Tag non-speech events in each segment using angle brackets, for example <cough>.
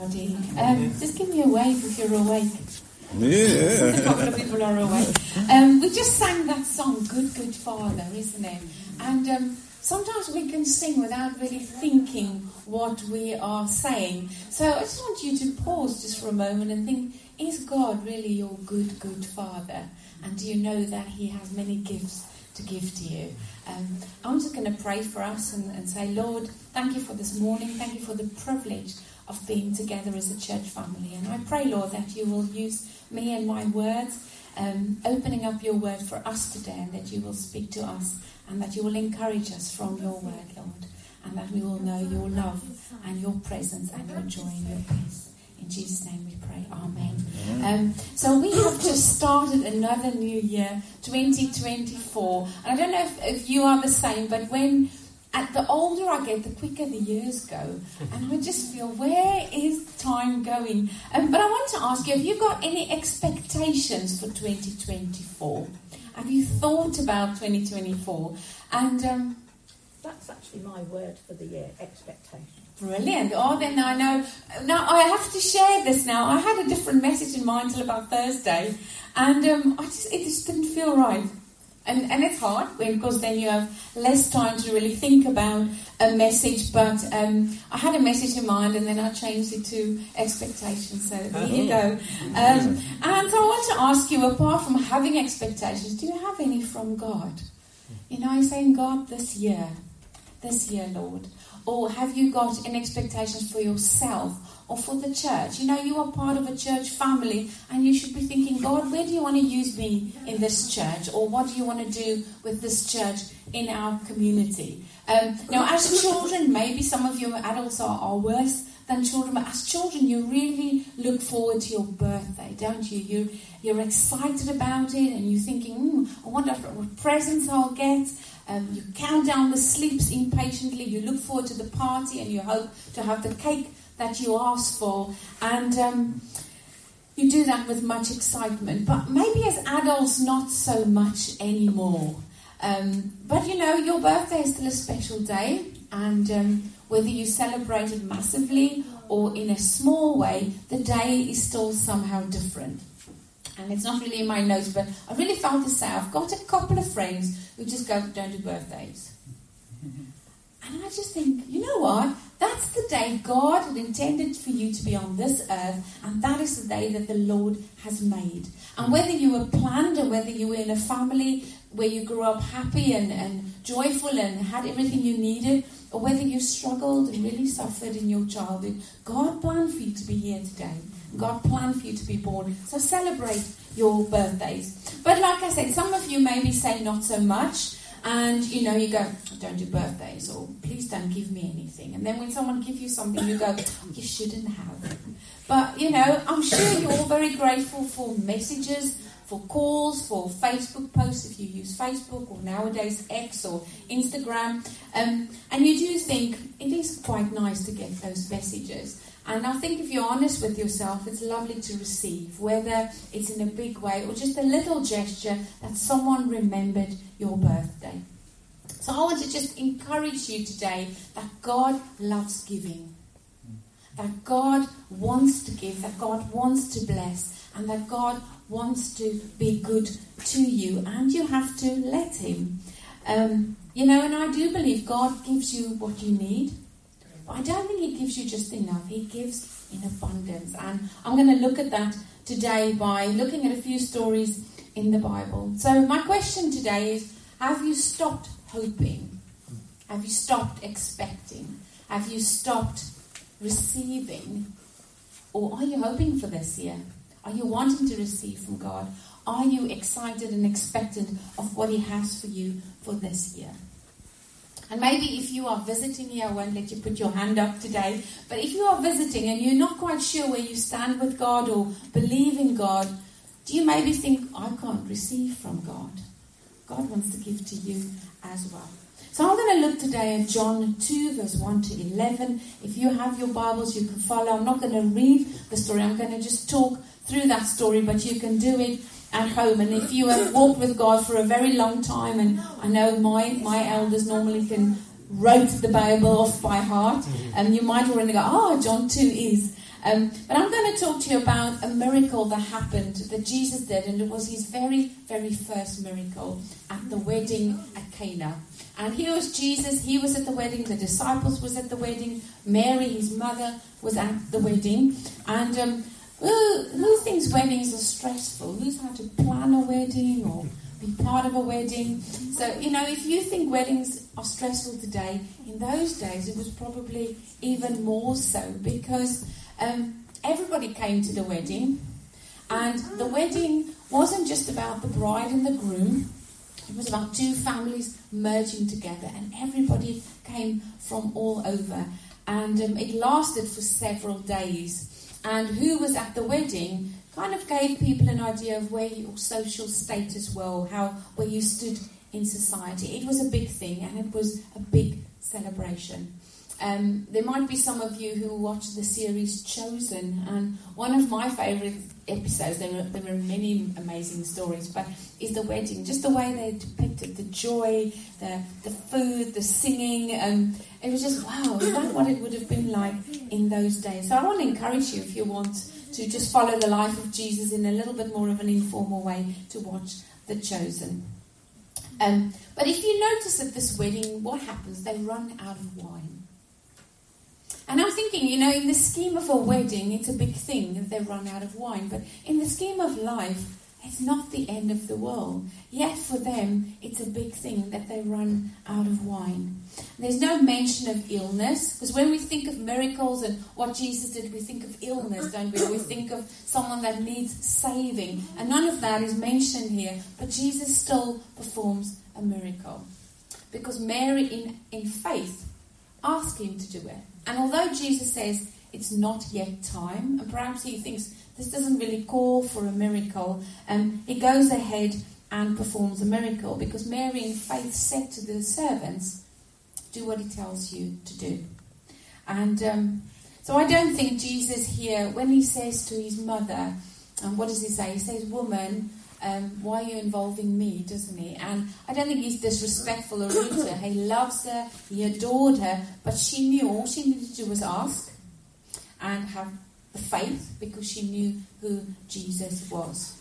Um, just give me a wave if you're awake. Yeah. a couple of people are awake. Um, we just sang that song, Good, Good Father, isn't it? And um, sometimes we can sing without really thinking what we are saying. So I just want you to pause just for a moment and think, is God really your good, good Father? And do you know that He has many gifts to give to you? Um, I'm just going to pray for us and, and say, Lord, thank you for this morning. Thank you for the privilege of being together as a church family. And I pray, Lord, that you will use me and my words, um, opening up your word for us today, and that you will speak to us, and that you will encourage us from your word, Lord, and that we will know your love and your presence and your joy and your peace. In Jesus' name we pray. Amen. Um, so we have just started another new year, 2024. And I don't know if, if you are the same, but when at the older I get, the quicker the years go. And I just feel, where is time going? Um, but I want to ask you, have you got any expectations for 2024? Have you thought about 2024? And um, That's actually my word for the year, expectation. Brilliant. Oh, then I know. Now I have to share this. Now I had a different message in mind till about Thursday, and um, I just it just didn't feel right. And and it's hard because then you have less time to really think about a message. But um, I had a message in mind, and then I changed it to expectations. So there you go. Um, and so I want to ask you, apart from having expectations, do you have any from God? You know, I'm saying, God, this year, this year, Lord. Or have you got any expectations for yourself or for the church? You know, you are part of a church family and you should be thinking, God, where do you want to use me in this church? Or what do you want to do with this church in our community? Um, now, as children, maybe some of you adults are, are worse than children, but as children, you really look forward to your birthday, don't you? you you're excited about it and you're thinking, mm, I wonder what presents I'll get. Um, you count down the sleeps impatiently. You look forward to the party and you hope to have the cake that you asked for. And um, you do that with much excitement. But maybe as adults, not so much anymore. Um, but you know, your birthday is still a special day. And um, whether you celebrate it massively or in a small way, the day is still somehow different and it's not really in my notes, but I really felt this out. I've got a couple of friends who just go, don't do birthdays. And I just think, you know what? That's the day God had intended for you to be on this earth, and that is the day that the Lord has made. And mm. whether you were planned or whether you were in a family where you grew up happy and, and joyful and had everything you needed, or whether you struggled and really suffered in your childhood, God planned for you to be here today. God planned for you to be born. So celebrate your birthdays. But like I said, some of you maybe say not so much. And you know, you go, don't do birthdays, or please don't give me anything. And then when someone gives you something, you go, you shouldn't have it. But you know, I'm sure you're all very grateful for messages, for calls, for Facebook posts if you use Facebook, or nowadays X or Instagram. Um, and you do think it is quite nice to get those messages. And I think if you're honest with yourself, it's lovely to receive, whether it's in a big way or just a little gesture that someone remembered your birthday. So I want to just encourage you today that God loves giving. That God wants to give, that God wants to bless, and that God wants to be good to you, and you have to let Him. Um, you know, and I do believe God gives you what you need. I don't think He gives you just enough. He gives in abundance. And I'm going to look at that today by looking at a few stories in the Bible. So, my question today is Have you stopped hoping? Have you stopped expecting? Have you stopped receiving? Or are you hoping for this year? Are you wanting to receive from God? Are you excited and expectant of what He has for you for this year? And maybe if you are visiting here, I won't let you put your hand up today. But if you are visiting and you're not quite sure where you stand with God or believe in God, do you maybe think, I can't receive from God? God wants to give to you as well. So I'm going to look today at John 2, verse 1 to 11. If you have your Bibles, you can follow. I'm not going to read the story, I'm going to just talk through that story, but you can do it at home. And if you have walked with God for a very long time, and I know my, my elders normally can wrote the Bible off by heart, and you might already go, oh, John 2 is. Um, but I'm going to talk to you about a miracle that happened that Jesus did, and it was his very, very first miracle at the wedding at Cana. And here was Jesus, he was at the wedding, the disciples was at the wedding, Mary, his mother, was at the wedding. And um, who, who thinks weddings are stressful? Who's had to plan a wedding or be part of a wedding? So, you know, if you think weddings are stressful today, in those days it was probably even more so because um, everybody came to the wedding. And the wedding wasn't just about the bride and the groom, it was about two families merging together, and everybody came from all over. And um, it lasted for several days. And who was at the wedding kind of gave people an idea of where your social status were, how where you stood in society. It was a big thing, and it was a big celebration. Um, there might be some of you who watched the series Chosen, and one of my favourite episodes, there were, there were many amazing stories, but is the wedding. Just the way they depicted the joy, the, the food, the singing. Um, it was just, wow, is that what it would have been like in those days? So I want to encourage you, if you want to just follow the life of Jesus in a little bit more of an informal way, to watch The Chosen. Um, but if you notice at this wedding, what happens? They run out of wine. And I'm thinking, you know, in the scheme of a wedding, it's a big thing that they run out of wine. But in the scheme of life, it's not the end of the world. Yet for them, it's a big thing that they run out of wine. There's no mention of illness, because when we think of miracles and what Jesus did, we think of illness, don't we? We think of someone that needs saving. And none of that is mentioned here. But Jesus still performs a miracle. Because Mary, in, in faith, asked him to do it. And although Jesus says it's not yet time, and perhaps he thinks this doesn't really call for a miracle, um, he goes ahead and performs a miracle because Mary, in faith, said to the servants, Do what he tells you to do. And um, so I don't think Jesus here, when he says to his mother, and what does he say? He says, Woman, um, why are you involving me, doesn't he? And I don't think he's disrespectful or rude to her. He loves her, he adored her, but she knew all she needed to do was ask and have the faith because she knew who Jesus was.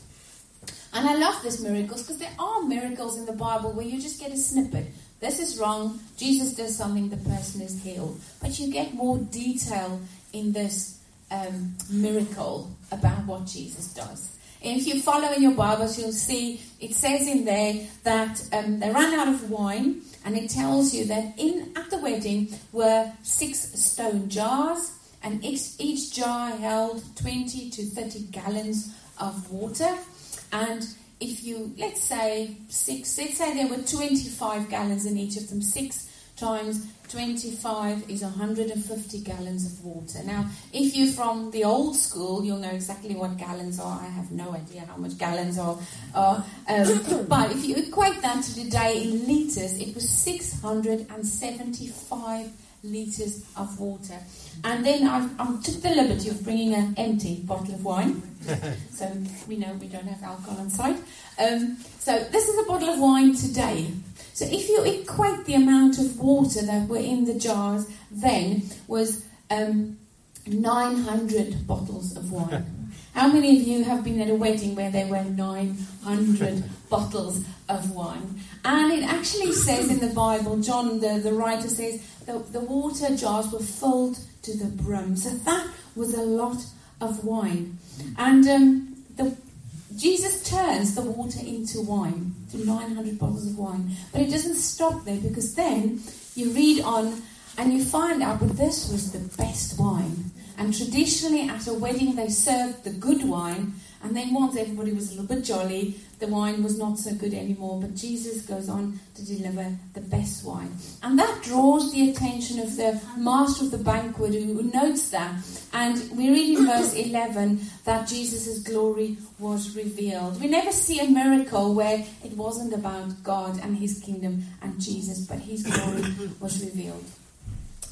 And I love this miracles because there are miracles in the Bible where you just get a snippet. This is wrong. Jesus does something, the person is healed. But you get more detail in this um, miracle about what Jesus does. If you follow in your Bibles, you'll see it says in there that um, they ran out of wine, and it tells you that in at the wedding were six stone jars, and each, each jar held 20 to 30 gallons of water. And if you, let's say six, let's say there were 25 gallons in each of them, six times 25 is 150 gallons of water. Now, if you're from the old school, you'll know exactly what gallons are. I have no idea how much gallons are. um, <coughs> but if you equate that to today in litres, it was 675 litres of water. And then I, I took the liberty of bringing an empty bottle of wine. <laughs> so we know we don't have alcohol on site. Um, so this is a bottle of wine today. So if you equate the amount of water that were in the jars then was um, 900 bottles of wine. <laughs> How many of you have been at a wedding where there were 900 <laughs> bottles of wine? And it actually says in the Bible, John, the, the writer says, the, the water jars were filled to the brim. So that was a lot of wine. And um, the, Jesus turns the water into wine, to 900 bottles of wine. But it doesn't stop there because then you read on and you find out that this was the best wine. And traditionally at a wedding they served the good wine and then once everybody was a little bit jolly, the wine was not so good anymore. But Jesus goes on to deliver the best wine. And that draws the attention of the master of the banquet who notes that. And we read in verse <coughs> 11 that Jesus' glory was revealed. We never see a miracle where it wasn't about God and his kingdom and Jesus, but his <coughs> glory was revealed.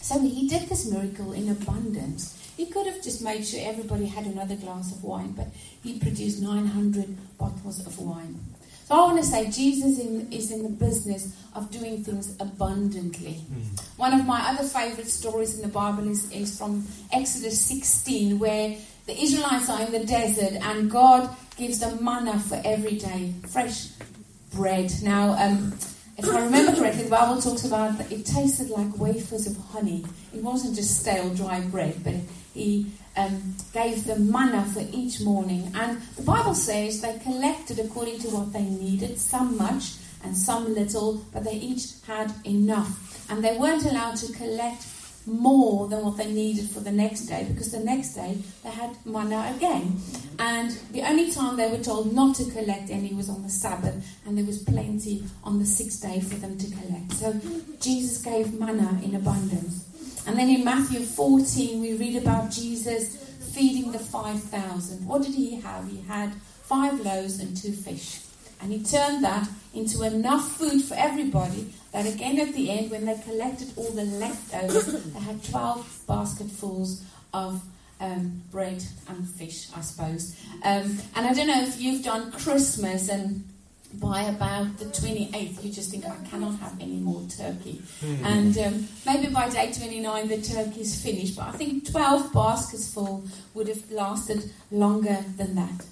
So he did this miracle in abundance. He could have just made sure everybody had another glass of wine, but he produced 900 bottles of wine. So I want to say Jesus in, is in the business of doing things abundantly. Mm. One of my other favorite stories in the Bible is, is from Exodus 16, where the Israelites are in the desert and God gives them manna for every day, fresh bread. Now, um, if I remember correctly, the Bible talks about that it tasted like wafers of honey. It wasn't just stale, dry bread, but he um, gave them manna for each morning. And the Bible says they collected according to what they needed, some much and some little, but they each had enough. And they weren't allowed to collect more than what they needed for the next day because the next day they had manna again. And the only time they were told not to collect any was on the Sabbath, and there was plenty on the sixth day for them to collect. So Jesus gave manna in abundance. And then in Matthew 14, we read about Jesus feeding the 5,000. What did he have? He had five loaves and two fish. And he turned that into enough food for everybody that again at the end, when they collected all the leftovers, <coughs> they had 12 basketfuls of um, bread and fish, I suppose. Um, and I don't know if you've done Christmas and by about the 28th, you just think, I cannot have any more turkey. Mm. And um, maybe by day 29, the turkey's finished. But I think 12 baskets full would have lasted longer than that.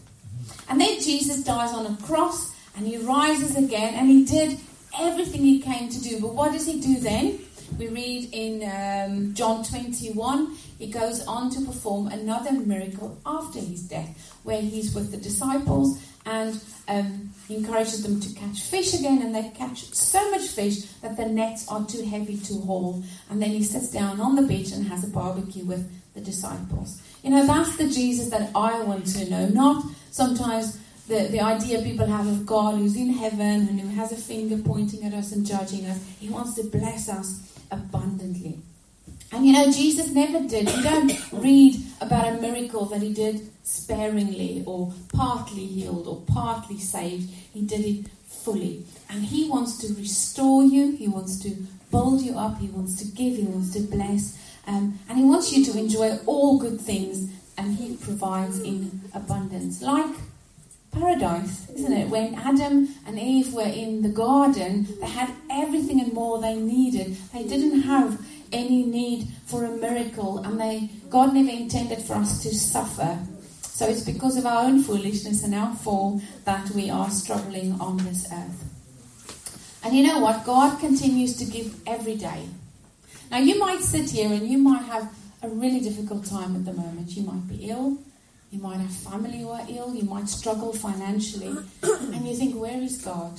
And then Jesus dies on a cross and he rises again and he did everything he came to do. But what does he do then? We read in um, John 21, he goes on to perform another miracle after his death, where he's with the disciples and um, encourages them to catch fish again, and they catch so much fish that the nets are too heavy to haul. And then he sits down on the beach and has a barbecue with the disciples. You know, that's the Jesus that I want to know, not sometimes the, the idea people have of God who's in heaven and who has a finger pointing at us and judging us. He wants to bless us abundantly. And you know, Jesus never did. You don't read about a miracle that he did sparingly or partly healed or partly saved. He did it fully. And he wants to restore you, he wants to build you up, he wants to give, he wants to bless. Um, and he wants you to enjoy all good things, and he provides in abundance. Like paradise, isn't it? When Adam and Eve were in the garden, they had everything and more they needed. They didn't have any need for a miracle, and they God never intended for us to suffer. So it's because of our own foolishness and our fall that we are struggling on this earth. And you know what? God continues to give every day. Now you might sit here and you might have a really difficult time at the moment. You might be ill. You might have family who are ill. You might struggle financially. And you think, where is God?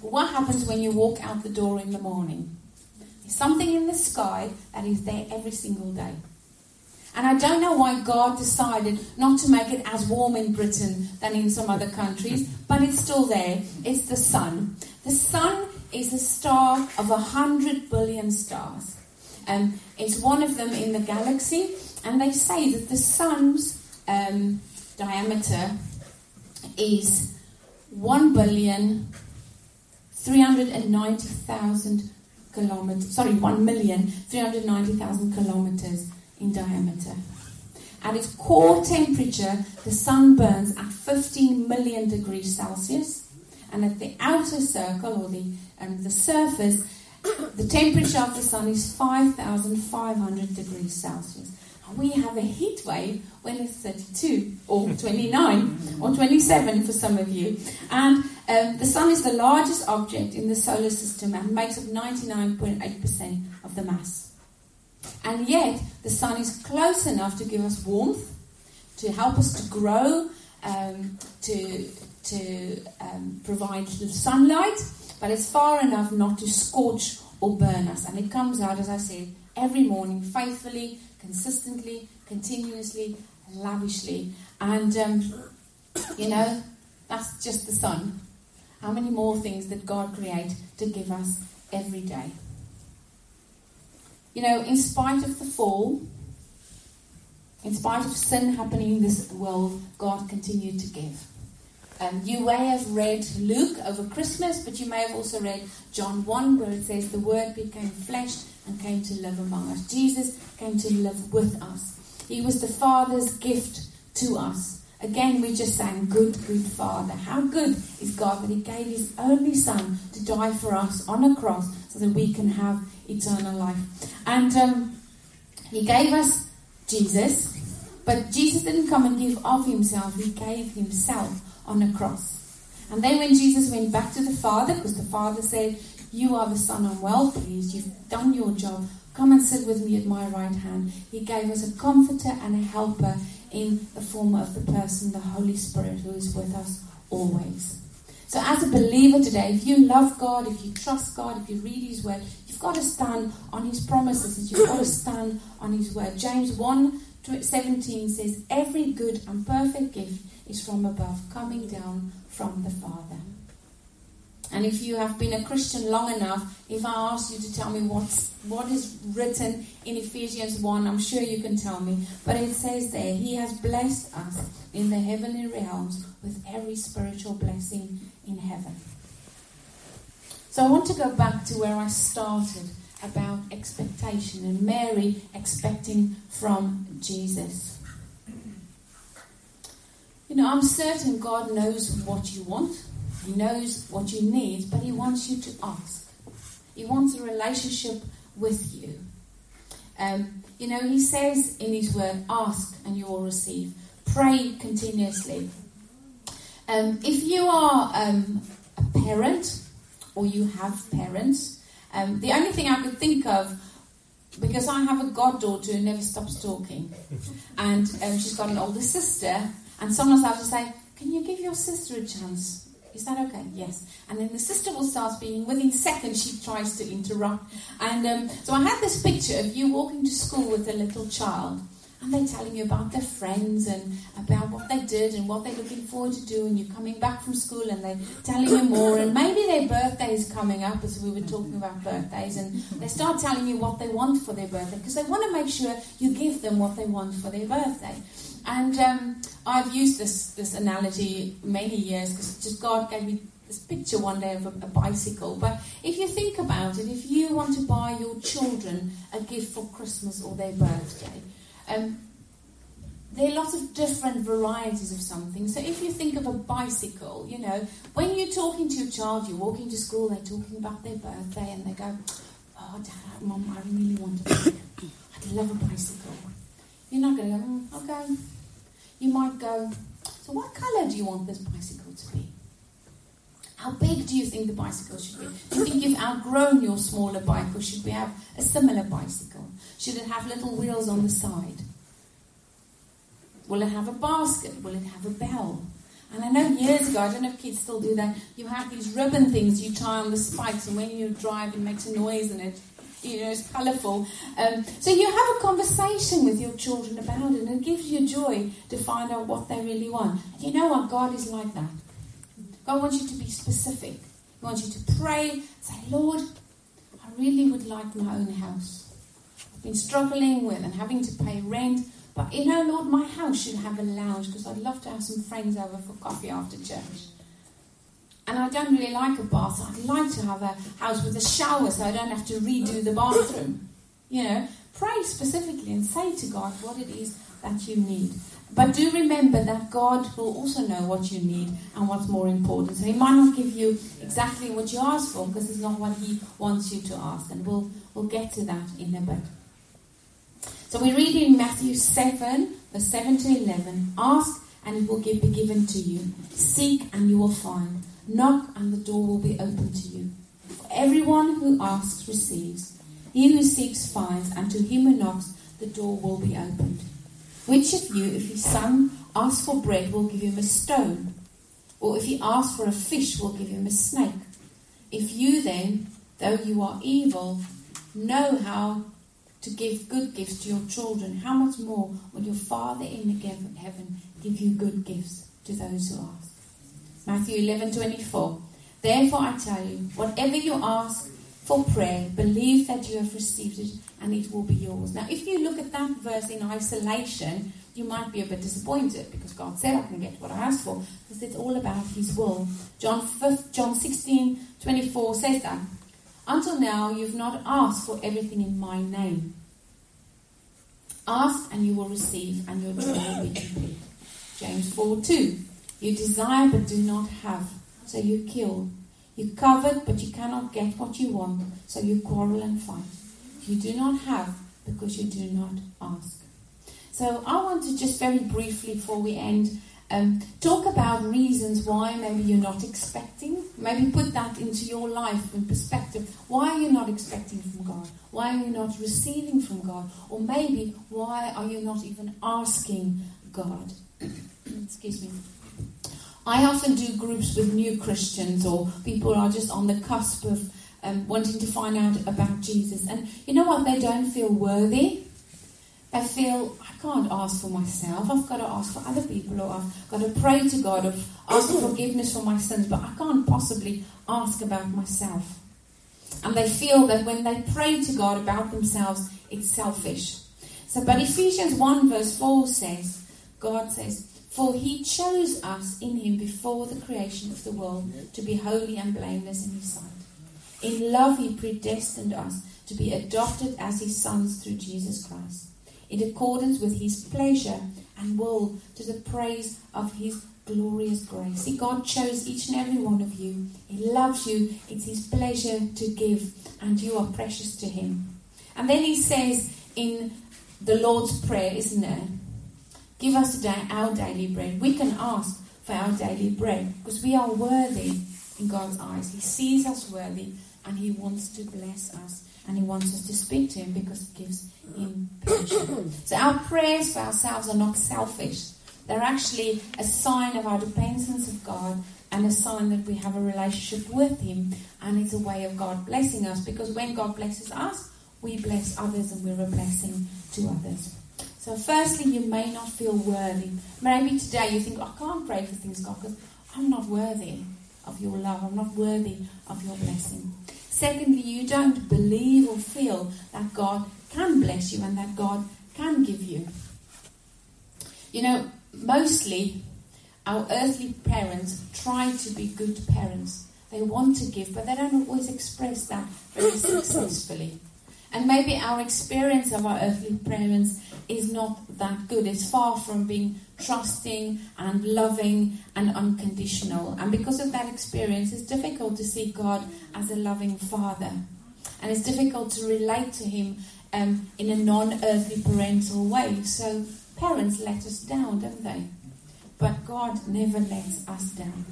What happens when you walk out the door in the morning? There's something in the sky that is there every single day. And I don't know why God decided not to make it as warm in Britain than in some other countries, but it's still there. It's the sun. The sun is a star of a hundred billion stars. Um, it's one of them in the galaxy, and they say that the sun's um, diameter is one billion kilometers. Sorry, one million three hundred ninety thousand kilometers in diameter. At its core temperature, the sun burns at 15 million degrees Celsius, and at the outer circle or the um, the surface, the temperature of the sun is 5,500 degrees Celsius. We have a heat wave when it's 32 or 29 or 27 for some of you. And um, the sun is the largest object in the solar system and makes up 99.8% of the mass. And yet, the sun is close enough to give us warmth, to help us to grow, um, to, to um, provide sunlight, but it's far enough not to scorch or burn us. And it comes out, as I said, every morning, faithfully, consistently, continuously, lavishly. And, um, you know, that's just the sun. How many more things did God create to give us every day? You know, in spite of the fall, in spite of sin happening in this world, God continued to give. Um, you may have read Luke over Christmas, but you may have also read John 1, where it says, The Word became flesh and came to live among us. Jesus came to live with us. He was the Father's gift to us, Again, we just sang, Good, good Father. How good is God that He gave His only Son to die for us on a cross so that we can have eternal life. And um, He gave us Jesus, but Jesus didn't come and give of Himself, He gave Himself on a cross. And then when Jesus went back to the Father, because the Father said, You are the Son I'm well pleased, you've done your job, come and sit with me at my right hand. He gave us a comforter and a helper in the form of the person, the Holy Spirit, who is with us always. So, as a believer today, if you love God, if you trust God, if you read His Word, you've got to stand on His promises, you've got to stand on His Word. James 1 17 says, Every good and perfect gift is from above, coming down from the Father. And if mm-hmm. you have been a Christian long enough, if I ask you to tell me what's, what is written in Ephesians 1, I'm sure you can tell me. But it says there, He has blessed us in the heavenly realms with every spiritual blessing in heaven. So I want to go back to where I started about expectation and Mary expecting from Jesus. You know, I'm certain God knows what you want. He knows what you need, but He wants you to ask. He wants a relationship with you. Um, you know, He says in His word, ask and you will receive. Pray continuously. Um, if you are um, a parent or you have parents, um, the only thing I could think of, because I have a goddaughter who never stops talking, and um, she's got an older sister, and sometimes I have to say, Can you give your sister a chance? Is that okay? Yes. And then the sister will start speaking. Within seconds, she tries to interrupt. And um, so I had this picture of you walking to school with a little child. And they're telling you about their friends and about what they did and what they're looking forward to do. And you're coming back from school and they're telling you more. And maybe their birthday is coming up, as we were talking about birthdays. And they start telling you what they want for their birthday because they want to make sure you give them what they want for their birthday. And um, I've used this, this analogy many years because just God gave me this picture one day of a, a, bicycle. But if you think about it, if you want to buy your children a gift for Christmas or their birthday, um, there are lots of different varieties of something. So if you think of a bicycle, you know, when you're talking to your child, you're walking to school, they're talking about their birthday, and they go, "Oh, Dad, Mom, I really want a bike. I'd love a bicycle." You're not going to go, mm, okay. You might go, so what colour do you want this bicycle to be? How big do you think the bicycle should be? Do you think you've outgrown your smaller bike or should we have a similar bicycle? Should it have little wheels on the side? Will it have a basket? Will it have a bell? And I know years ago, I don't know if kids still do that, you have these ribbon things you tie on the spikes and when you drive it makes a noise and it you know, it's colourful. Um, so you have a conversation with your children about it, and it gives you joy to find out what they really want. You know what? God is like that. God wants you to be specific. He wants you to pray, say, Lord, I really would like my own house. I've been struggling with and having to pay rent. But you know, Lord, my house should have a lounge because I'd love to have some friends over for coffee after church. And I don't really like a bath. I'd like to have a house with a shower so I don't have to redo the bathroom. You know, pray specifically and say to God what it is that you need. But do remember that God will also know what you need and what's more important. So He might not give you exactly what you ask for because it's not what He wants you to ask. And we'll, we'll get to that in a bit. So we read in Matthew 7, verse 7 to 11 Ask and it will be given to you, seek and you will find. Knock, and the door will be opened to you. For everyone who asks receives. He who seeks finds, and to him who knocks, the door will be opened. Which of you, if his son asks for bread, will give him a stone? Or if he asks for a fish, will give him a snake? If you then, though you are evil, know how to give good gifts to your children, how much more will your Father in heaven give you good gifts to those who ask? Matthew 11 24. Therefore I tell you, whatever you ask for prayer, believe that you have received it and it will be yours. Now, if you look at that verse in isolation, you might be a bit disappointed because God said I can get what I asked for because it's all about His will. John 5, John 16 24 says that. Until now, you've not asked for everything in my name. Ask and you will receive, and your joy will be complete. James 4 2. You desire but do not have, so you kill. You covet but you cannot get what you want, so you quarrel and fight. You do not have because you do not ask. So I want to just very briefly, before we end, um, talk about reasons why maybe you're not expecting. Maybe put that into your life in perspective. Why are you not expecting from God? Why are you not receiving from God? Or maybe why are you not even asking God? <coughs> Excuse me. I often do groups with new Christians or people who are just on the cusp of um, wanting to find out about Jesus. And you know what? They don't feel worthy. They feel, I can't ask for myself. I've got to ask for other people, or I've got to pray to God, or ask for forgiveness for my sins, but I can't possibly ask about myself. And they feel that when they pray to God about themselves, it's selfish. So, but Ephesians 1 verse 4 says, God says, For he chose us in him before the creation of the world to be holy and blameless in his sight. In love, he predestined us to be adopted as his sons through Jesus Christ in accordance with his pleasure and will to the praise of his glorious grace. See, God chose each and every one of you. He loves you. It's his pleasure to give, and you are precious to him. And then he says in the Lord's Prayer, isn't it? Give us today our daily bread. We can ask for our daily bread because we are worthy in God's eyes. He sees us worthy and he wants to bless us and he wants us to speak to him because it gives him pleasure. <coughs> so our prayers for ourselves are not selfish. They're actually a sign of our dependence of God and a sign that we have a relationship with him and it's a way of God blessing us because when God blesses us, we bless others and we're a blessing to others. So firstly, you may not feel worthy. Maybe today you think, I can't pray for things, God, because I'm not worthy of your love. I'm not worthy of your blessing. Secondly, you don't believe or feel that God can bless you and that God can give you. You know, mostly our earthly parents try to be good parents. They want to give, but they don't always express that very successfully. And maybe our experience of our earthly parents is not that good. It's far from being trusting and loving and unconditional. And because of that experience, it's difficult to see God as a loving Father. And it's difficult to relate to Him um, in a non earthly parental way. So parents let us down, don't they? But God never lets us down.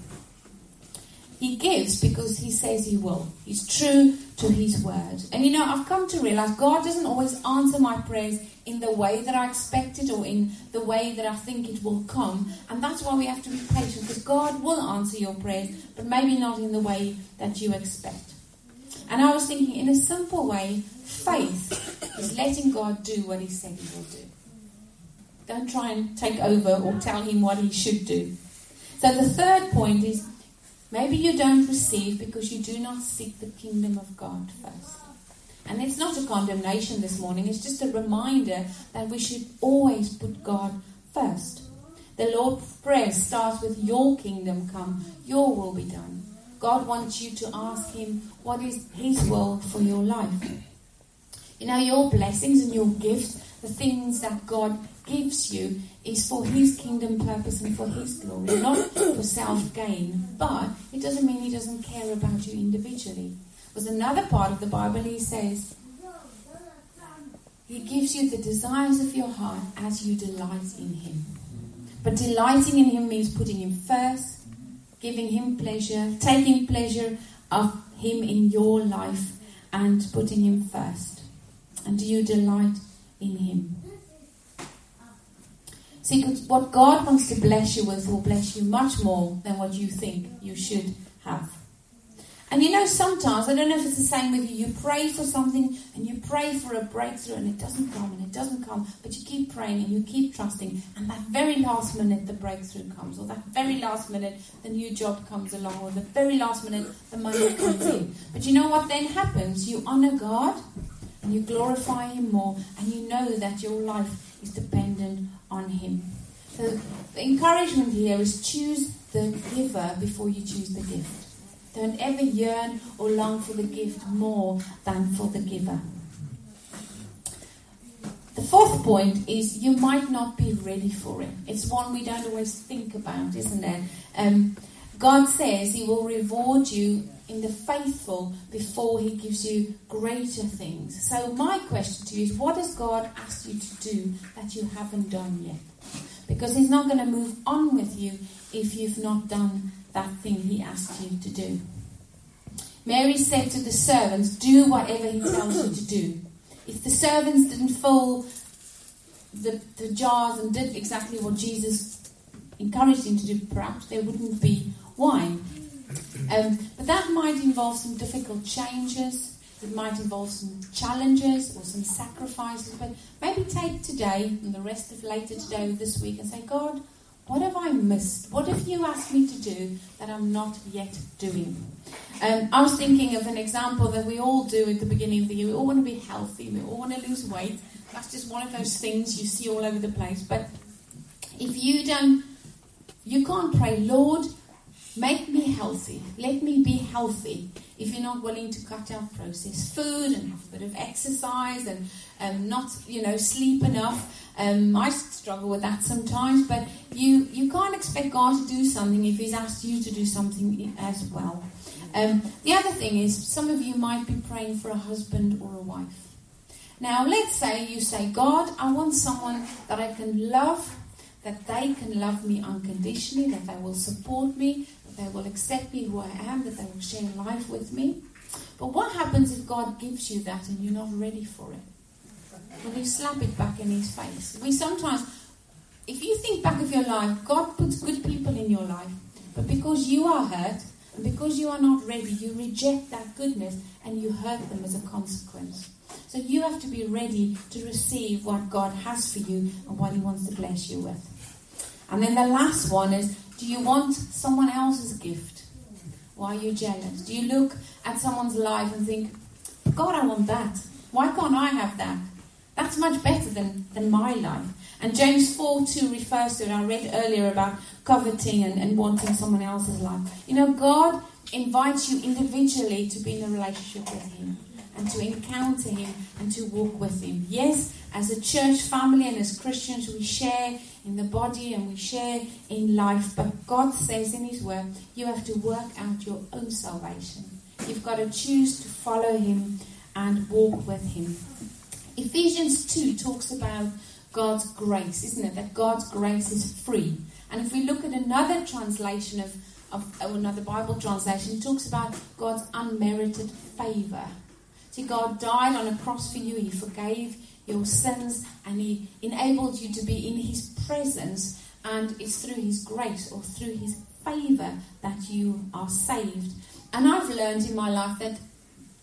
He gives because he says he will. He's true to his word. And you know, I've come to realize God doesn't always answer my prayers in the way that I expected or in the way that I think it will come. And that's why we have to be patient because God will answer your prayers, but maybe not in the way that you expect. And I was thinking, in a simple way, faith is letting God do what he said he will do. Don't try and take over or tell him what he should do. So the third point is Maybe you don't receive because you do not seek the kingdom of God first. And it's not a condemnation this morning, it's just a reminder that we should always put God first. The Lord's Prayer starts with Your kingdom come, Your will be done. God wants you to ask Him what is His will for your life. You know, your blessings and your gifts, the things that God gives you, is for His kingdom purpose and for His glory, not for self gain. But it doesn't mean He doesn't care about you individually. Because another part of the Bible, He says, He gives you the desires of your heart as you delight in Him. But delighting in Him means putting Him first, giving Him pleasure, taking pleasure of Him in your life, and putting Him first. And do you delight in Him? See, what God wants to bless you with will bless you much more than what you think you should have. And you know, sometimes, I don't know if it's the same with you, you pray for something and you pray for a breakthrough and it doesn't come and it doesn't come, but you keep praying and you keep trusting, and that very last minute the breakthrough comes, or that very last minute the new job comes along, or the very last minute the money comes in. But you know what then happens? You honor God and you glorify Him more, and you know that your life is dependent on Him. So the encouragement here is choose the giver before you choose the gift. Don't ever yearn or long for the gift more than for the giver. The fourth point is you might not be ready for it. It's one we don't always think about, isn't it? Um, God says He will reward you in the faithful before He gives you greater things. So, my question to you is what has God asked you to do that you haven't done yet? Because He's not going to move on with you if you've not done that thing He asked you to do. Mary said to the servants, Do whatever He tells you to do. If the servants didn't fill the, the jars and did exactly what Jesus encouraged him to do, perhaps there wouldn't be wine. Um, but that might involve some difficult changes. It might involve some challenges or some sacrifices. But maybe take today and the rest of later today, or this week, and say, God, what have I missed? What have you asked me to do that I'm not yet doing? Um, I was thinking of an example that we all do at the beginning of the year. We all want to be healthy. We all want to lose weight. That's just one of those things you see all over the place. But if you don't, you can't pray, Lord, Make me healthy. Let me be healthy. If you're not willing to cut out processed food and have a bit of exercise and um, not, you know, sleep enough, um, I struggle with that sometimes. But you you can't expect God to do something if He's asked you to do something as well. Um, the other thing is, some of you might be praying for a husband or a wife. Now, let's say you say, God, I want someone that I can love that they can love me unconditionally, that they will support me, they will accept me who I am, that they will share life with me. But what happens if God gives you that and you're not ready for it? Will you slap it back in his face? We sometimes, if you think back of your life, God puts good people in your life, but because you are hurt and because you are not ready, you reject that goodness and you hurt them as a consequence. So you have to be ready to receive what God has for you and what He wants to bless you with. And then the last one is do you want someone else's gift? Why are you jealous? Do you look at someone's life and think, God, I want that. Why can't I have that? That's much better than, than my life. And James 4 2 refers to it. I read earlier about coveting and, and wanting someone else's life. You know, God invites you individually to be in a relationship with Him and to encounter Him and to walk with Him. Yes, as a church family and as Christians, we share in the body and we share in life, but God says in His Word, you have to work out your own salvation. You've got to choose to follow Him and walk with Him. Ephesians 2 talks about God's grace, isn't it? That God's grace is free. And if we look at another translation of, of another Bible translation, it talks about God's unmerited favor. See, God died on a cross for you. He forgave your sins and He enabled you to be in His presence. And it's through His grace or through His favor that you are saved. And I've learned in my life that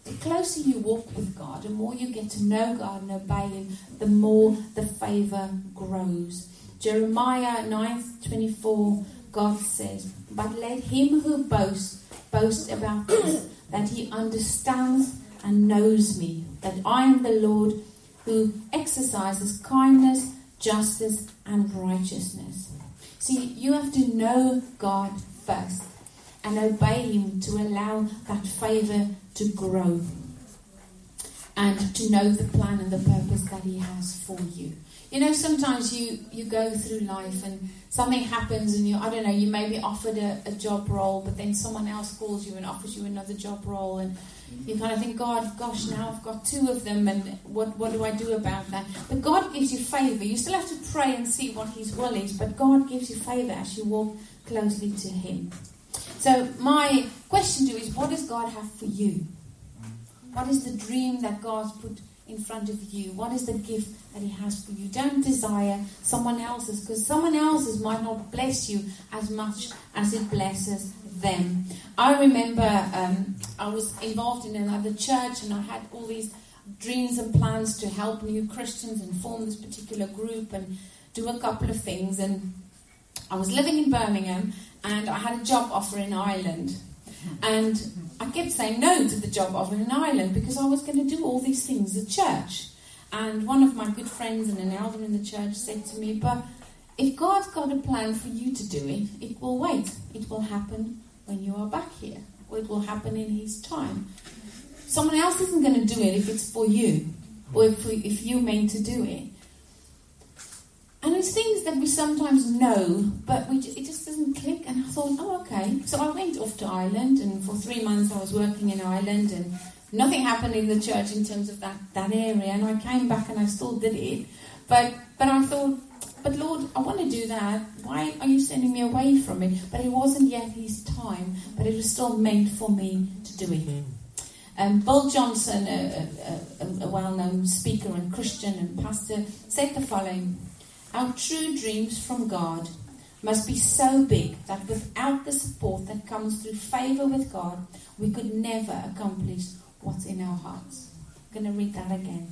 the closer you walk with God, the more you get to know God and obey Him, the more the favor grows. Jeremiah 9:24, God says, "But let him who boasts boast about this, that he understands and knows me, that I am the Lord who exercises kindness, justice, and righteousness. See, you have to know God first and obey Him to allow that favor to grow and to know the plan and the purpose that He has for you. You know, sometimes you, you go through life and something happens and you, I don't know, you may be offered a, a job role, but then someone else calls you and offers you another job role and you kind of think, God, gosh, now I've got two of them, and what, what do I do about that? But God gives you favour. You still have to pray and see what His will is, but God gives you favour as you walk closely to Him. So, my question to you is what does God have for you? What is the dream that God's put in front of you? What is the gift that He has for you? Don't desire someone else's because someone else's might not bless you as much as it blesses them. I remember um, I was involved in another church and I had all these dreams and plans to help new Christians and form this particular group and do a couple of things. And I was living in Birmingham and I had a job offer in Ireland. And I kept saying no to the job of in Ireland because I was going to do all these things at church. And one of my good friends and an elder in the church said to me, But if God's got a plan for you to do it, it will wait. It will happen when you are back here, or it will happen in His time. Someone else isn't going to do it if it's for you, or if, if you're meant to do it. There's things that we sometimes know, but we, it just doesn't click. And I thought, oh, okay. So I went off to Ireland, and for three months I was working in Ireland, and nothing happened in the church in terms of that, that area. And I came back and I still did it. But, but I thought, but Lord, I want to do that. Why are you sending me away from it? But it wasn't yet His time, but it was still meant for me to do it. Um, Bill Johnson, a, a, a, a well known speaker and Christian and pastor, said the following Our true dreams from God must be so big that without the support that comes through favor with God, we could never accomplish what's in our hearts. I'm going to read that again.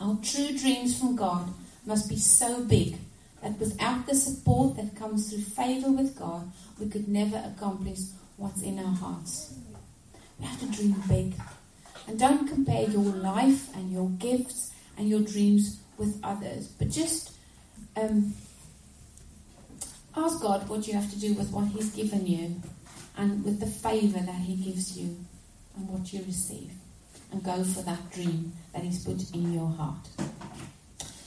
Our true dreams from God must be so big that without the support that comes through favor with God, we could never accomplish what's in our hearts. We have to dream big. And don't compare your life and your gifts and your dreams with others, but just um, ask God what you have to do with what He's given you and with the favor that He gives you and what you receive. And go for that dream that He's put in your heart.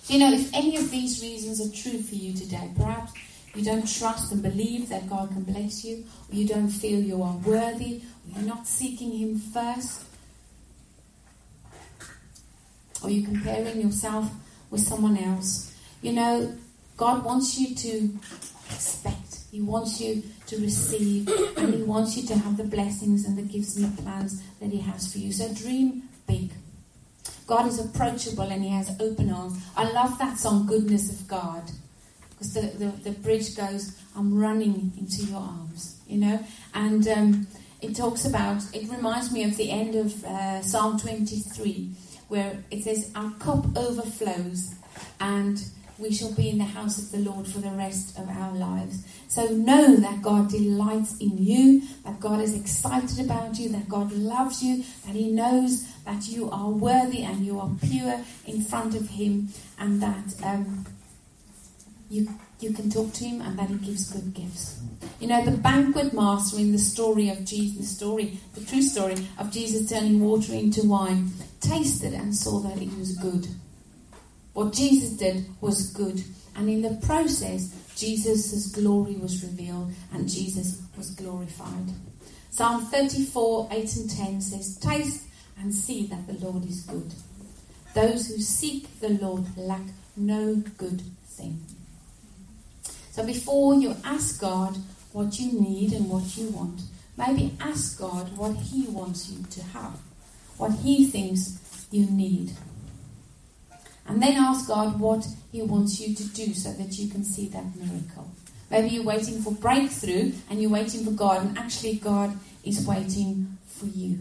You know, if any of these reasons are true for you today, perhaps you don't trust and believe that God can bless you, or you don't feel you are worthy, or you're not seeking Him first, or you're comparing yourself with someone else. You know, God wants you to expect, He wants you to receive, and He wants you to have the blessings and the gifts and the plans that He has for you. So dream big. God is approachable and He has open arms. I love that song, Goodness of God, because the, the, the bridge goes, I'm running into your arms, you know? And um, it talks about, it reminds me of the end of uh, Psalm 23, where it says, Our cup overflows and we shall be in the house of the Lord for the rest of our lives. So know that God delights in you, that God is excited about you, that God loves you, that He knows that you are worthy and you are pure in front of Him, and that um, you you can talk to Him and that He gives good gifts. You know, the banquet master in the story of Jesus, the story, the true story of Jesus turning water into wine, tasted and saw that it was good. What Jesus did was good. And in the process, Jesus' glory was revealed and Jesus was glorified. Psalm 34, 8 and 10 says, Taste and see that the Lord is good. Those who seek the Lord lack no good thing. So before you ask God what you need and what you want, maybe ask God what He wants you to have, what He thinks you need. And then ask God what He wants you to do so that you can see that miracle. Maybe you're waiting for breakthrough and you're waiting for God, and actually, God is waiting for you.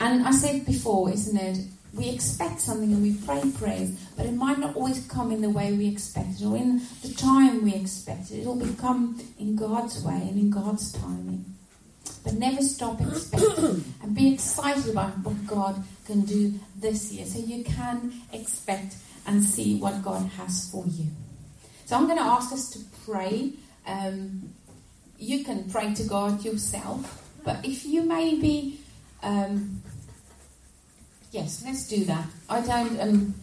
And I said before, isn't it? We expect something and we pray prayers, but it might not always come in the way we expect it or in the time we expect it. It'll become in God's way and in God's timing. But never stop expecting and be excited about what God can do this year so you can expect and see what God has for you. So I'm going to ask us to pray. Um, you can pray to God yourself, but if you maybe, um, yes, let's do that. I don't. Um,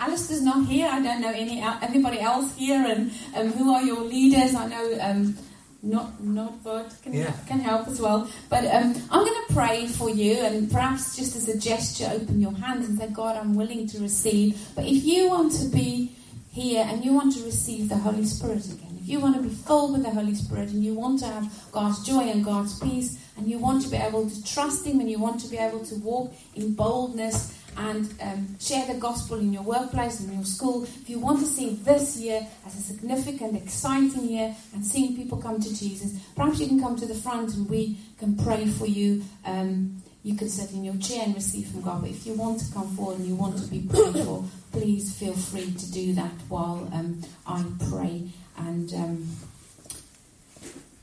Alistair's not here. I don't know any anybody else here, and um, who are your leaders? I know um, not not but can, yeah. can help as well. But um, I'm going to pray for you, and perhaps just as a gesture, open your hands and say, God, I'm willing to receive. But if you want to be here and you want to receive the Holy Spirit again, if you want to be filled with the Holy Spirit and you want to have God's joy and God's peace, and you want to be able to trust Him and you want to be able to walk in boldness and um, share the gospel in your workplace and in your school. If you want to see this year as a significant, exciting year and seeing people come to Jesus, perhaps you can come to the front and we can pray for you. Um, you can sit in your chair and receive from God. But if you want to come forward and you want to be prayed for, please feel free to do that while um, I pray. And um,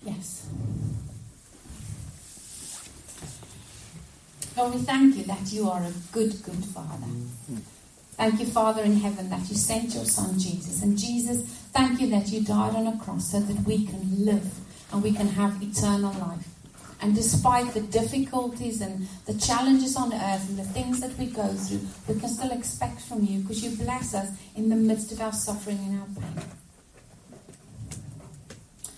yes. Lord, we thank you that you are a good, good Father. Thank you, Father in heaven, that you sent your Son Jesus. And Jesus, thank you that you died on a cross so that we can live and we can have eternal life. And despite the difficulties and the challenges on earth and the things that we go through, we can still expect from you because you bless us in the midst of our suffering and our pain.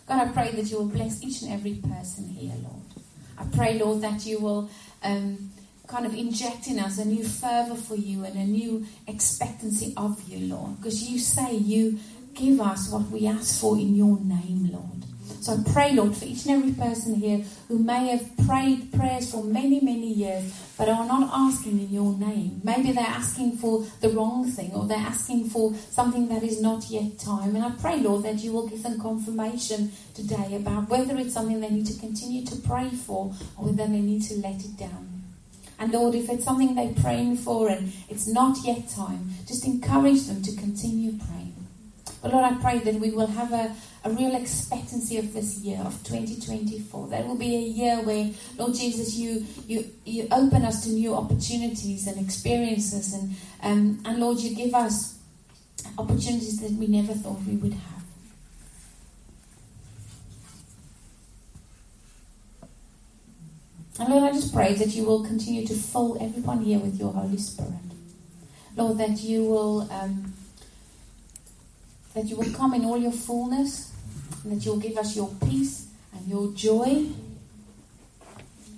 God, I pray that you will bless each and every person here, Lord. I pray, Lord, that you will um, kind of inject in us a new fervor for you and a new expectancy of you, Lord. Because you say you give us what we ask for in your name, Lord. So I pray, Lord, for each and every person here who may have prayed prayers for many, many years, but are not asking in your name. Maybe they're asking for the wrong thing or they're asking for something that is not yet time. And I pray, Lord, that you will give them confirmation today about whether it's something they need to continue to pray for or whether they need to let it down. And Lord, if it's something they're praying for and it's not yet time, just encourage them to continue praying. But Lord, I pray that we will have a, a real expectancy of this year of 2024. That will be a year where, Lord Jesus, you you, you open us to new opportunities and experiences, and um, and Lord, you give us opportunities that we never thought we would have. And Lord, I just pray that you will continue to fill everyone here with your Holy Spirit. Lord, that you will um, that you will come in all your fullness, and that you'll give us your peace and your joy.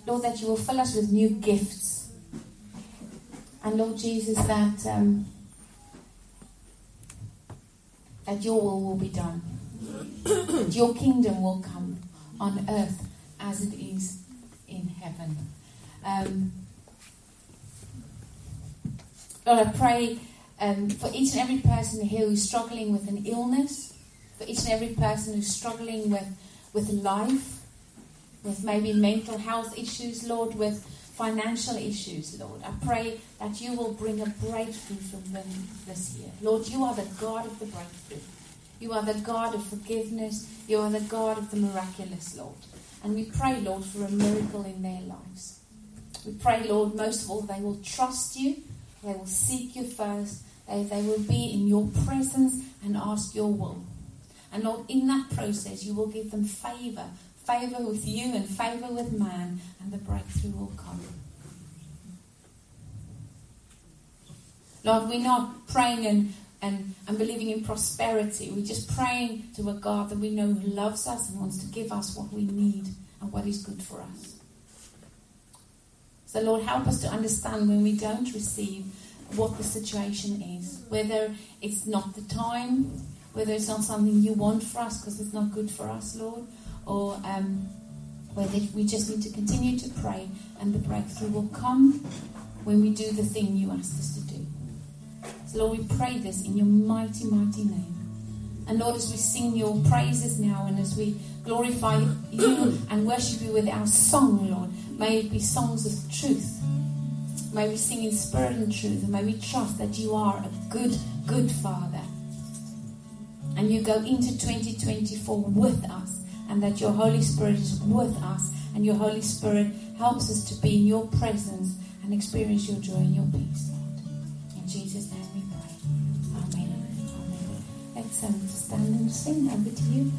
Lord, that you will fill us with new gifts. And Lord Jesus, that um, that your will will be done. that your kingdom will come on earth as it is in heaven. Um, Lord, I pray um, for each and every person here who's struggling with an illness, for each and every person who's struggling with, with life, with maybe mental health issues, Lord, with financial issues, Lord. I pray that you will bring a breakthrough for them this year. Lord, you are the God of the breakthrough. You are the God of forgiveness. You are the God of the miraculous, Lord. And we pray, Lord, for a miracle in their lives. We pray, Lord, most of all, they will trust you, they will seek you first, they, they will be in your presence and ask your will. And Lord, in that process, you will give them favor favor with you and favor with man, and the breakthrough will come. Lord, we're not praying and, and, and believing in prosperity. We're just praying to a God that we know loves us and wants to give us what we need and what is good for us. So, Lord, help us to understand when we don't receive what the situation is. Whether it's not the time, whether it's not something you want for us because it's not good for us, Lord, or um, whether we just need to continue to pray and the breakthrough will come when we do the thing you asked us to do. So, Lord, we pray this in your mighty, mighty name. And Lord, as we sing your praises now and as we glorify you <clears throat> and worship you with our song, Lord, may it be songs of truth May we sing in spirit and truth, and may we trust that you are a good, good Father. And you go into 2024 with us, and that your Holy Spirit is with us, and your Holy Spirit helps us to be in your presence and experience your joy and your peace, Lord. In Jesus' name we pray. Amen. Amen. Let's um, stand and sing over to you.